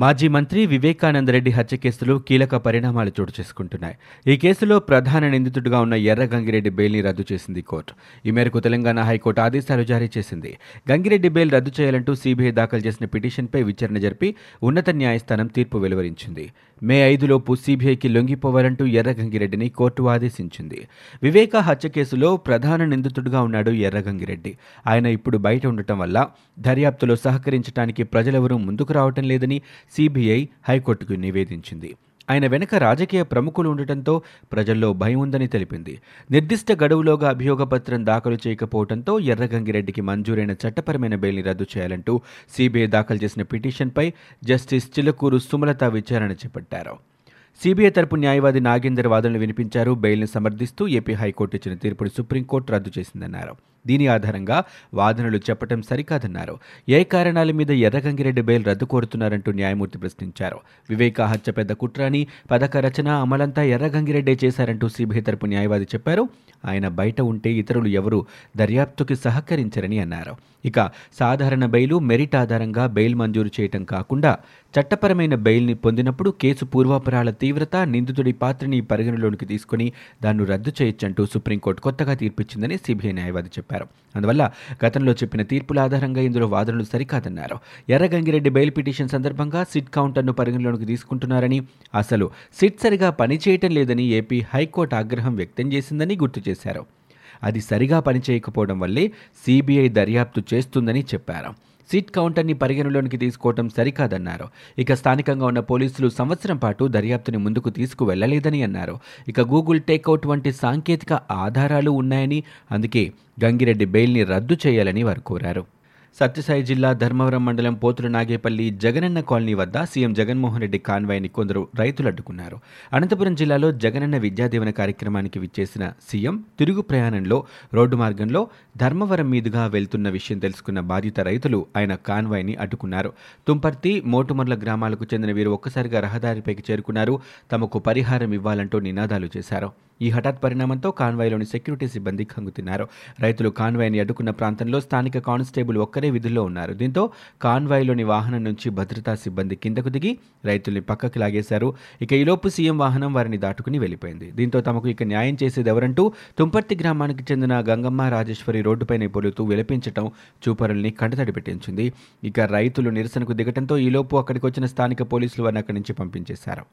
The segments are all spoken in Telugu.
మాజీ మంత్రి వివేకానందరెడ్డి హత్య కేసులో కీలక పరిణామాలు చోటు చేసుకుంటున్నాయి. ఈ కేసులో ప్రధాన నిందితుడిగా ఉన్న ఎర్ర గంగిరెడ్డి బెయిల్ని రద్దు చేసింది కోర్టు. ఈ మేరకు తెలంగాణ హైకోర్టు ఆదేశాలు జారీ చేసింది. గంగిరెడ్డి బెయిల్ రద్దు చేయాలంటూ సీబీఐ దాఖలు చేసిన పిటిషన్పై విచారణ జరిపి ఉన్నత న్యాయస్థానం తీర్పు వెలువరించింది. మే ఐదులోపు సీబీఐకి లొంగిపోవాలంటూ ఎర్రగంగిరెడ్డిని కోర్టు ఆదేశించింది. వివేక హత్య కేసులో ప్రధాన నిందితుడిగా ఉన్నాడు ఎర్రగంగిరెడ్డి. ఆయన ఇప్పుడు బయట ఉండటం వల్ల దర్యాప్తులో సహకరించడానికి ప్రజలెవరూ ముందుకు రావటం లేదని సీబీఐ హైకోర్టుకు నివేదించింది. ఆయన వెనుక రాజకీయ ప్రముఖులు ఉండటంతో ప్రజల్లో భయం ఉందని తెలిపింది. నిర్దిష్ట గడువులోగా అభియోగపత్రం దాఖలు చేయకపోవడంతో ఎర్రగంగిరెడ్డికి మంజూరైన చట్టపరమైన బెయిల్ని రద్దు చేయాలంటూ సిబిఐ దాఖలు చేసిన పిటిషన్పై జస్టిస్ చిలకూరు సుమలత విచారణ చేపట్టారు. సిబిఐ తరపు న్యాయవాది నాగేందర్ వాదనలు వినిపించారు. బెయిల్ను సమర్థిస్తూ ఏపీ హైకోర్టు ఇచ్చిన తీర్పును సుప్రీంకోర్టు రద్దు చేసిందన్నారు. దీని ఆధారంగా వాదనలు చెప్పడం సరికాదన్నారు. ఏ కారణాల మీద ఎర్రగంగిరెడ్డి బెయిల్ రద్దు కోరుతున్నారంటూ న్యాయమూర్తి ప్రశ్నించారు. వివేకా హత్య పెద్ద కుట్రాని పథక రచన అమలంతా ఎర్రగంగిరెడ్డే చేశారంటూ సిబిఐ తరపు న్యాయవాది చెప్పారు. ఆయన బయట ఉంటే ఇతరులు ఎవరు దర్యాప్తుకి సహకరించరని అన్నారు. ఇక సాధారణ బెయిలు మెరిట్ ఆధారంగా బెయిల్ మంజూరు చేయటం కాకుండా చట్టపరమైన బెయిల్ని పొందినప్పుడు కేసు పూర్వాపరాల తీవ్రత నిందితుడి పాత్రని పరిగణలోనికి తీసుకుని దాన్ని రద్దు చేయొచ్చంటూ సుప్రీంకోర్టు కొత్తగా తీర్పిచ్చిందని సిబిఐ న్యాయవాది చెప్పారు. అందువల్ల గతంలో చెప్పిన తీర్పుల ఆధారంగా ఇందులో వాదనలు సరికాదన్నారు. ఎర్రగంగిరెడ్డి బెయిల్ పిటిషన్ సందర్భంగా సిట్ కౌంటర్ను పరిగణలోకి తీసుకుంటున్నారని అసలు సిట్ సరిగా పనిచేయటం లేదని ఏపీ హైకోర్టు ఆగ్రహం వ్యక్తం చేసిందని గుర్తు చేశారు. అది సరిగా పనిచేయకపోవడం వల్లే సిబిఐ దర్యాప్తు చేస్తుందని చెప్పారు. సీట్ కౌంటర్ని పరిగణలోనికి తీసుకోవటం సరికాదన్నారు. ఇక స్థానికంగా ఉన్న పోలీసులు సంవత్సరం పాటు దర్యాప్తుని ముందుకు తీసుకువెళ్ళలేదని అన్నారు. ఇక గూగుల్ టేక్అవుట్ వంటి సాంకేతిక ఆధారాలు ఉన్నాయని అందుకే గంగిరెడ్డి బెయిల్ని రద్దు చేయాలని వారు కోరారు. సత్యసాయి జిల్లా ధర్మవరం మండలం పోతుల నాగేపల్లి జగనన్న కాలనీ వద్ద సీఎం జగన్మోహన్ రెడ్డి కాన్వాయ్ని కొందరు రైతులు అడ్డుకున్నారు. అనంతపురం జిల్లాలో జగనన్న విద్యాదీవన కార్యక్రమానికి విచ్చేసిన సీఎం తిరుగు ప్రయాణంలో రోడ్డు మార్గంలో ధర్మవరం మీదుగా వెళ్తున్న విషయం తెలుసుకున్న బాధిత రైతులు ఆయన కాన్వాయ్ని అడ్డుకున్నారు. తుంపర్తి మోటుమర్ల గ్రామాలకు చెందిన వీరు ఒక్కసారిగా రహదారిపైకి చేరుకున్నారు. తమకు పరిహారం ఇవ్వాలంటూ నినాదాలు చేశారు. ఈ హఠాత్ పరిణామంతో కాన్వాయ్లోని సెక్యూరిటీ సిబ్బంది కంగుతిన్నారు రైతులు కాన్వాయ్ని అడ్డుకున్న ప్రాంతంలో స్థానిక కానిస్టేబుల్ ఒక్కరే విధుల్లో ఉన్నారు. దీంతో కాన్వాయ్లోని వాహనం నుంచి భద్రతా సిబ్బంది కిందకు దిగి రైతుల్ని పక్కకి లాగేశారు. ఇక ఈలోపు సీఎం వాహనం వారిని దాటుకుని వెళ్ళిపోయింది. దీంతో తమకు ఇక న్యాయం చేసేది ఎవరంటూ తుంపర్తి గ్రామానికి చెందిన గంగమ్మ రాజేశ్వరి రోడ్డుపైనే పొలుతూ విలపించటం చూపరుల్ని కంటతడి పెట్టించింది. ఇక రైతులు నిరసనకు దిగటంతో ఈలోపు అక్కడికి వచ్చిన స్థానిక పోలీసులు వారిని అక్కడి నుంచి పంపించేశారు.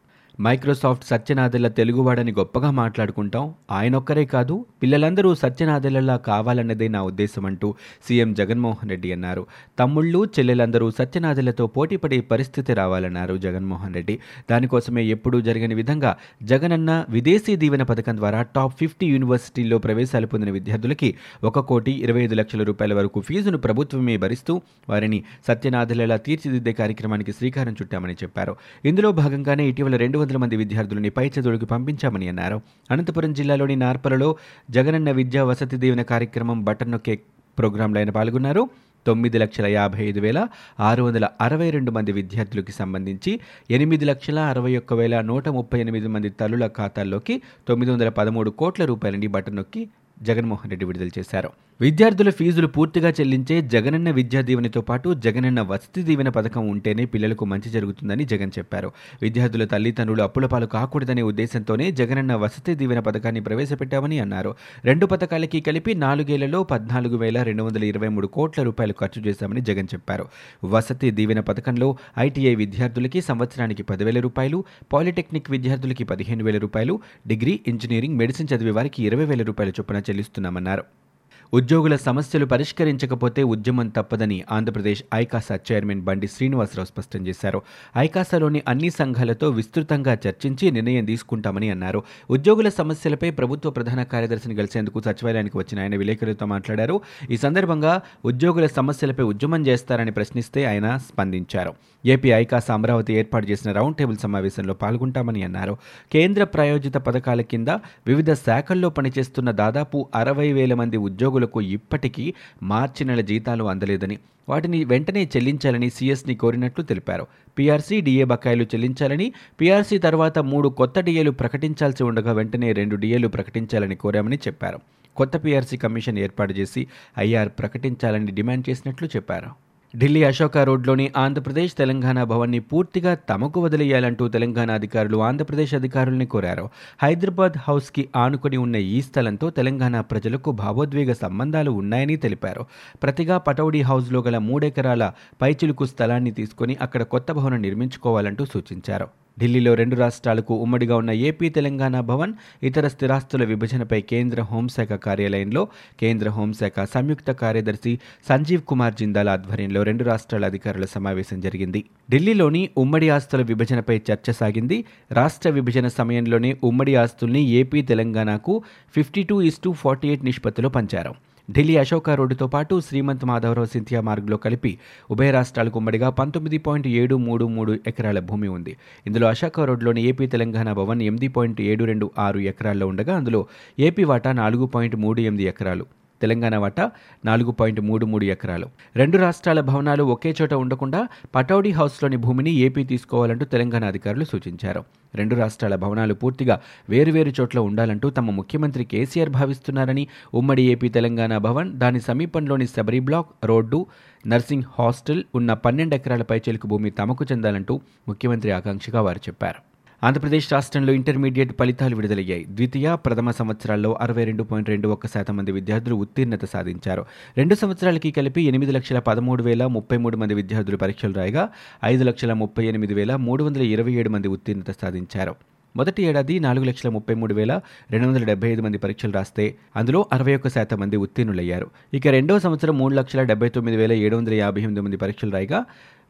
మైక్రోసాఫ్ట్ సత్యనాదెల్ల తెలుగువాడని గొప్పగా మాట్లాడుకుంటాం. ఆయనొక్కరే కాదు పిల్లలందరూ సత్యనాదెల్లలా కావాలన్నదే నా ఉద్దేశం అంటూ సీఎం జగన్మోహన్ రెడ్డి అన్నారు. తమ్ముళ్ళు చెల్లెలందరూ సత్యనాదెల్లతో పోటీపడే పరిస్థితి రావాలన్నారు జగన్మోహన్ రెడ్డి. దానికోసమే ఎప్పుడూ జరగని విధంగా జగనన్న విదేశీ దీవెన పథకం ద్వారా టాప్ ఫిఫ్టీ యూనివర్సిటీల్లో ప్రవేశాలు పొందిన విద్యార్థులకి ఒక కోటి ఇరవై ఐదు లక్షల రూపాయల వరకు ఫీజును ప్రభుత్వమే భరిస్తూ వారిని సత్యనాథులలా తీర్చిదిద్దే కార్యక్రమానికి శ్రీకారం చుట్టామని చెప్పారు. ఇందులో భాగంగానే ఇటీవల రెండు వందల మంది విద్యార్థులని పై చదువులకు పంపించామని అన్నారు. అనంతపురం జిల్లాలోని నార్పలలో జగనన్న విద్యా వసతి దీవెన కార్యక్రమం బటన్ నొక్కే ప్రోగ్రాంలో ఆయన పాల్గొన్నారు. తొమ్మిది లక్షల యాభై ఐదు వేల ఆరు వందల అరవై రెండు మంది విద్యార్థులకు సంబంధించి ఎనిమిది లక్షల అరవై ఒక్క వేల నూట ముప్పై ఎనిమిది మంది తల్లుల ఖాతాల్లోకి తొమ్మిది వందల పదమూడు కోట్ల రూపాయలని బటన్ నొక్కి జగన్మోహన్ రెడ్డి విడుదల చేశారు. విద్యార్థుల ఫీజులు పూర్తిగా చెల్లించే జగనన్న విద్యా దీవెనతో పాటు జగనన్న వసతి దీవెన పథకం ఉంటేనే పిల్లలకు మంచి జరుగుతుందని జగన్ చెప్పారు. విద్యార్థుల తల్లిదండ్రులు అప్పుల పాలు కాకూడదనే ఉద్దేశంతోనే జగనన్న వసతి దీవెన పథకాన్ని ప్రవేశపెట్టామని అన్నారు. రెండు పథకాలకి కలిపి నాలుగేళ్ళలో పద్నాలుగు వేల రెండు వందల ఇరవై మూడు కోట్ల రూపాయలు ఖర్చు చేశామని జగన్ చెప్పారు. వసతి దీవెన పథకంలో ఐటీఐ విద్యార్థులకి సంవత్సరానికి పదివేల రూపాయలు పాలిటెక్నిక్ విద్యార్థులకి పదిహేను వేల రూపాయలు డిగ్రీ ఇంజనీరింగ్ మెడిసిన్ చదివే వారికి ఇరవై వేల రూపాయల చొప్పున చెల్లిస్తున్నామన్నారు. ఉద్యోగుల సమస్యలు పరిష్కరించకపోతే ఉద్యమం తప్పదని ఆంధ్రప్రదేశ్ ఐకాసా చైర్మన్ బండి శ్రీనివాసరావు స్పష్టం చేశారు. ఐకాసాలోని అన్ని సంఘాలతో విస్తృతంగా చర్చించి నిర్ణయం తీసుకుంటామని అన్నారు. ఉద్యోగుల సమస్యలపై ప్రభుత్వ ప్రధాన కార్యదర్శిని కలిసేందుకు సచివాలయానికి వచ్చిన ఆయన విలేకరులతో మాట్లాడారు. ఈ సందర్భంగా ఉద్యోగుల సమస్యలపై ఉద్యమం చేస్తారని ప్రశ్నిస్తే ఆయన స్పందించారు. ఏపీ ఐకాసా అమరావతి ఏర్పాటు చేసిన రౌండ్ టేబుల్ సమావేశంలో పాల్గొంటామని అన్నారు. కేంద్ర ప్రాయోజిత పథకాల కింద వివిధ శాఖల్లో పనిచేస్తున్న దాదాపు అరవై వేల మంది ఉద్యోగులు ఉద్యోగులకు ఇప్పటికీ మార్చి నెల జీతాలు అందలేదని వాటిని వెంటనే చెల్లించాలని సీఎస్ని కోరినట్లు తెలిపారు. పీఆర్సీ డిఏ బకాయిలు చెల్లించాలని పీఆర్సీ తర్వాత మూడు కొత్త డిఏలు ప్రకటించాల్సి ఉండగా వెంటనే రెండు డిఏలు ప్రకటించాలని కోరామని చెప్పారు. కొత్త పీఆర్సీ కమిషన్ ఏర్పాటు చేసి ఐఆర్ ప్రకటించాలని డిమాండ్ చేసినట్లు చెప్పారు. ఢిల్లీ అశోక రోడ్లోని ఆంధ్రప్రదేశ్ తెలంగాణ భవన్ని పూర్తిగా తమకు వదిలేయాలంటూ తెలంగాణ అధికారులు ఆంధ్రప్రదేశ్ అధికారుల్ని కోరారు. హైదరాబాద్ హౌస్కి ఆనుకుని ఉన్న ఈ స్థలంతో తెలంగాణ ప్రజలకు భావోద్వేగ సంబంధాలు ఉన్నాయని తెలిపారు. ప్రతిగా పటౌడీ హౌస్లో గల మూడెకరాల పైచిలుకు స్థలాన్ని తీసుకొని అక్కడ కొత్త భవనం నిర్మించుకోవాలంటూ సూచించారు. ఢిల్లీలో రెండు రాష్ట్రాలకు ఉమ్మడిగా ఉన్న ఏపీ తెలంగాణ భవన్ ఇతర స్థిరాస్తుల విభజనపై కేంద్ర హోంశాఖ కార్యాలయంలో కేంద్ర హోంశాఖ సంయుక్త కార్యదర్శి సంజీవ్ కుమార్ జిందాల్ ఆధ్వర్యంలో రెండు రాష్ట్రాల అధికారుల సమావేశం జరిగింది. ఢిల్లీలోని ఉమ్మడి ఆస్తుల విభజనపై చర్చ సాగింది. రాష్ట్ర విభజన సమయంలోనే ఉమ్మడి ఆస్తుల్ని ఏపీ తెలంగాణకు fifty two is to forty eight నిష్పత్తిలో పంచారు. ఢిల్లీ అశోక రోడ్డుతో పాటు శ్రీమంత్ మాధవరావు సింథియా మార్గ్లో కలిపి ఉభయ రాష్ట్రాలకు ఉమ్మడిగా పంతొమ్మిది పాయింట్ ఏడు మూడు మూడు ఎకరాల భూమి ఉంది. ఇందులో అశోక రోడ్లోని ఏపీ తెలంగాణ భవన్ ఎనిమిది పాయింట్ ఏడు రెండు ఆరు ఎకరాల్లో ఉండగా అందులో ఏపీ వాటా నాలుగు పాయింట్ మూడు ఎనిమిది ఎకరాలు. తెలంగాణ వాటా నాలుగు పాయింట్ మూడు మూడు ఎకరాలు. రెండు రాష్ట్రాల భవనాలు ఒకే చోట ఉండకుండా పటౌడీ హౌస్లోని భూమిని ఏపీ తీసుకోవాలంటూ తెలంగాణ అధికారులు సూచించారు. రెండు రాష్ట్రాల భవనాలు పూర్తిగా వేరువేరు చోట్ల ఉండాలంటూ తమ ముఖ్యమంత్రి కేసీఆర్ భావిస్తున్నారని ఉమ్మడి ఏపీ తెలంగాణ భవన్ దాని సమీపంలోని Sabari block road nursing hostel ఉన్న పన్నెండు ఎకరాల పైచెలుకు భూమి తమకు చెందాలంటూ ముఖ్యమంత్రి ఆకాంక్షగా వారు చెప్పారు. ఆంధ్రప్రదేశ్ రాష్ట్రంలో ఇంటర్మీడియట్ ఫలితాలు విడుదలయ్యాయి. ద్వితీయ ప్రథమ సంవత్సరాల్లో అరవై రెండు పాయింట్ రెండు ఒక్క శాతం మంది విద్యార్థులు ఉత్తీర్ణత సాధించారు. రెండు సంవత్సరాలకి కలిపి ఎనిమిది లక్షల పదమూడు వేల ముప్పై మూడు మంది విద్యార్థులు పరీక్షలు రాయగా ఐదు లక్షల ముప్పై ఎనిమిది వేల మూడు వందల ఇరవై ఏడు మంది ఉత్తీర్ణత సాధించారు. మొదటి ఏడాది నాలుగు లక్షల ముప్పై మూడు వేల రెండు వందల డెబ్బై ఐదు మంది పరీక్షలు రాస్తే అందులో అరవై ఒక్క శాతం మంది ఉత్తీర్ణులయ్యారు. ఇక రెండో సంవత్సరం మూడు లక్షల డెబ్బై తొమ్మిది వేల ఏడు వందల యాభై ఎనిమిది మంది పరీక్షలు రాయగా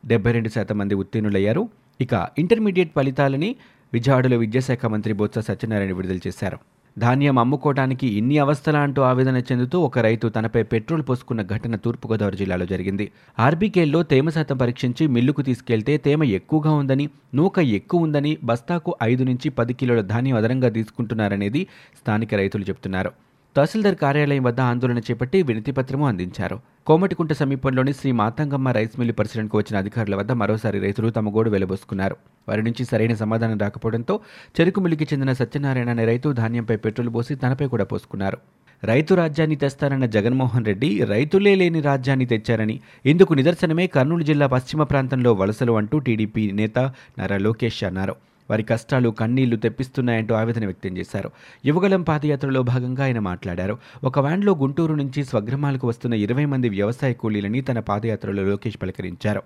డెబ్బై రెండు శాతం మంది ఉత్తీర్ణులయ్యారు. ఇక ఇంటర్మీడియట్ ఫలితాలని విజయవాడలో విద్యాశాఖ మంత్రి బొత్స సత్యనారాయణ విడుదల చేశారు. ధాన్యం అమ్ముకోవడానికి ఇన్ని అవస్థలా అంటూ ఆవేదన చెందుతూ ఒక రైతు తనపై పెట్రోల్ పోసుకున్న ఘటన తూర్పుగోదావరి జిల్లాలో జరిగింది. ఆర్బీకేల్లో తేమ శాతం పరీక్షించి మిల్లుకు తీసుకెళ్తే తేమ ఎక్కువగా ఉందని నూక ఎక్కువ ఉందని బస్తాకు ఐదు నుంచి పది కిలోల ధాన్యం అదనంగా తీసుకుంటున్నారనేది స్థానిక రైతులు చెబుతున్నారు తహసీల్దార్ కార్యాలయం వద్ద ఆందోళన చేపట్టి వినతిపత్రము అందించారు. కోమటికుంట సమీపంలోని శ్రీ మాతంగమ్మ రైస్ మిల్లు పరిశీలనకు వచ్చిన అధికారుల వద్ద మరోసారి రైతులు తమ గోడు వెలబోసుకున్నారు. వారి నుంచి సరైన సమాధానం రాకపోవడంతో చెరుకు మిల్లుకి చెందిన సత్యనారాయణ అనే రైతు ధాన్యంపై పెట్రోల్ పోసి తనపై కూడా పోసుకున్నారు. రైతు రాజ్యాన్ని తెస్తారన్న జగన్మోహన్ రెడ్డి రైతులే లేని రాజ్యాన్ని తెచ్చారని ఇందుకు నిదర్శనమే కర్నూలు జిల్లా పశ్చిమ ప్రాంతంలో వలసలు అంటూ టీడీపీ నేత నారా లోకేష్ అన్నారు. వారి కష్టాలు కన్నీళ్ళు తెప్పిస్తున్నాయంటూ ఆవేదన వ్యక్తం చేశారు. యువగలం పాదయాత్రలో భాగంగా ఆయన మాట్లాడారు. ఒక వ్యాన్లో గుంటూరు నుంచి స్వగ్రామాలకు వస్తున్న ఇరవై మంది వ్యవసాయ కూలీలని తన పాదయాత్రలో లోకేష్ పలకరించారు.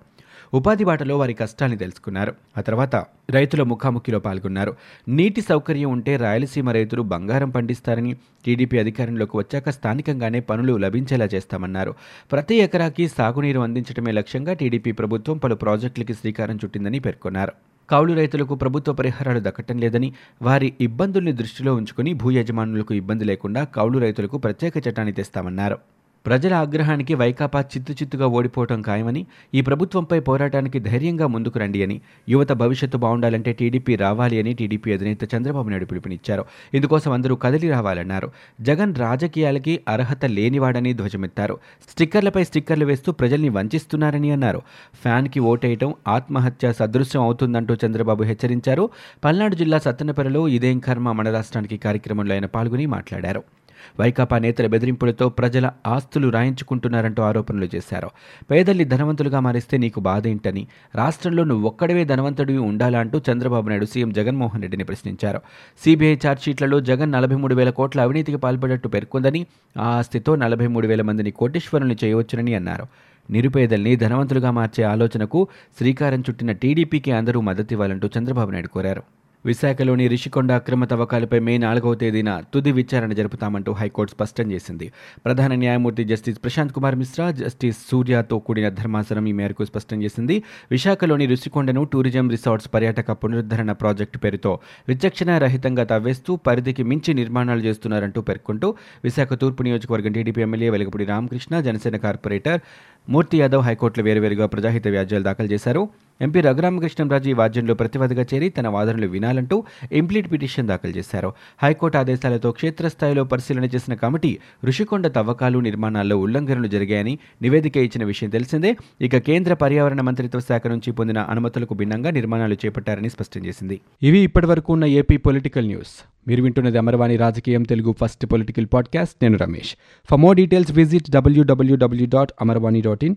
ఉపాధి బాటలో వారి కష్టాన్ని తెలుసుకున్నారు. ఆ తర్వాత రైతుల ముఖాముఖిలో పాల్గొన్నారు. నీటి సౌకర్యం ఉంటే రాయలసీమ రైతులు బంగారం పండిస్తారని టీడీపీ అధికారంలోకి వచ్చాక స్థానికంగానే పనులు లభించేలా చేస్తామన్నారు. ప్రతి ఎకరాకి సాగునీరు అందించడమే లక్ష్యంగా టీడీపీ ప్రభుత్వం పలు ప్రాజెక్టులకి శ్రీకారం చుట్టిందని పేర్కొన్నారు. కౌలు రైతులకు ప్రభుత్వ పరిహారాలు దక్కటం లేదని వారి ఇబ్బందుల్ని దృష్టిలో ఉంచుకుని భూ యజమానులకు ఇబ్బంది లేకుండా కౌలు రైతులకు ప్రత్యేక చట్టాన్ని తెస్తామన్నారు. ప్రజల ఆగ్రహానికి వైకాపా చిత్తు చిత్తుగా ఓడిపోవటం ఖాయమని ఈ ప్రభుత్వంపై పోరాటానికి ధైర్యంగా ముందుకు రండి అని యువత భవిష్యత్తు బాగుండాలంటే టీడీపీ రావాలి అని టీడీపీ అధినేత చంద్రబాబు నాయుడు పిలుపునిచ్చారు. ఇందుకోసం అందరూ కదిలి రావాలన్నారు. జగన్ రాజకీయాలకి అర్హత లేనివాడని ధ్వజమెత్తారు. స్టిక్కర్లపై స్టిక్కర్లు వేస్తూ ప్రజల్ని వంచిస్తున్నారని అన్నారు. ఫ్యాన్కి ఓటేయటం ఆత్మహత్య సదృశ్యం అవుతుందంటూ చంద్రబాబు హెచ్చరించారు. పల్నాడు జిల్లా సత్తెనపల్లిలో ఇదేం కర్మ మన రాష్ట్రానికి కార్యక్రమంలో ఆయన పాల్గొని మాట్లాడారు. వైకాపా నేతల బెదిరింపులతో ప్రజల ఆస్తులు రాయించుకుంటున్నారంటూ ఆరోపణలు చేశారు. పేదల్ని ధనవంతులుగా మారిస్తే నీకు బాధ ఏంటని రాష్ట్రంలో నువ్వు ఒక్కడవే ధనవంతుడివి ఉండాలా అంటూ చంద్రబాబు నాయుడు సీఎం జగన్మోహన్ రెడ్డిని ప్రశ్నించారు. సిబిఐ ఛార్జ్షీట్లలో జగన్ నలభై మూడు వేల కోట్ల అవినీతికి పాల్పడట్టు పేర్కొందని ఆ ఆస్తితో నలభై మూడు వేల మందిని కోటేశ్వరుని చేయవచ్చునని అన్నారు. నిరుపేదల్ని ధనవంతులుగా మార్చే ఆలోచనకు శ్రీకారం చుట్టిన టీడీపీకి అందరూ మద్దతివ్వాలంటూ చంద్రబాబు నాయుడు కోరారు. విశాఖలోని రిషికొండ అక్రమ తవ్వకాలపై మే నాలుగవ తేదీన తుది విచారణ జరుపుతామంటూ హైకోర్టు స్పష్టం చేసింది. ప్రధాన న్యాయమూర్తి జస్టిస్ ప్రశాంత్ కుమార్ మిశ్రా జస్టిస్ సూర్యతో కూడిన ధర్మాసనం ఈ మేరకు స్పష్టం చేసింది. విశాఖలోని రిషికొండను టూరిజం రిసార్ట్స్ పర్యాటక పునరుద్ధరణ ప్రాజెక్టు పేరుతో విచక్షణ రహితంగా తవ్వేస్తూ పరిధికి మించి నిర్మాణాలు చేస్తున్నారంటూ పేర్కొంటూ విశాఖ తూర్పు నియోజకవర్గం TDP MLA Velagapudi Ramakrishna Janasena corporator Murthy Yadav హైకోర్టులో వేరువేరుగా ప్రజాహిత వ్యాజ్యాలు దాఖలు చేశారు. ఎంపీ రఘురామకృష్ణంరాజు ఈ వాద్యంలో ప్రతివాదిగా చేరి తన వాదనలు వినాలంటూ ఇంప్లీట్ పిటిషన్ దాఖలు చేశారు. హైకోర్టు ఆదేశాలతో క్షేత్రస్థాయిలో పరిశీలన చేసిన కమిటీ ఋషికొండ తవ్వకాలు నిర్మాణాల్లో ఉల్లంఘనలు జరిగాయని నివేదిక ఇచ్చిన విషయం తెలిసిందే. ఇక కేంద్ర పర్యావరణ మంత్రిత్వ శాఖ నుంచి పొందిన అనుమతులకు భిన్నంగా నిర్మాణాలు చేపట్టారని స్పష్టం చేసింది. ఇవి ఇప్పటివరకు ఉన్న ఏపీ పొలిటికల్ న్యూస్. మీరు వింటున్నది అమర్వాణి రాజకీయం తెలుగు ఫస్ట్ పొలిటికల్ పాడ్కాస్ట్. నేను Ramesh. For more details visit WWW dot Amarvani dot in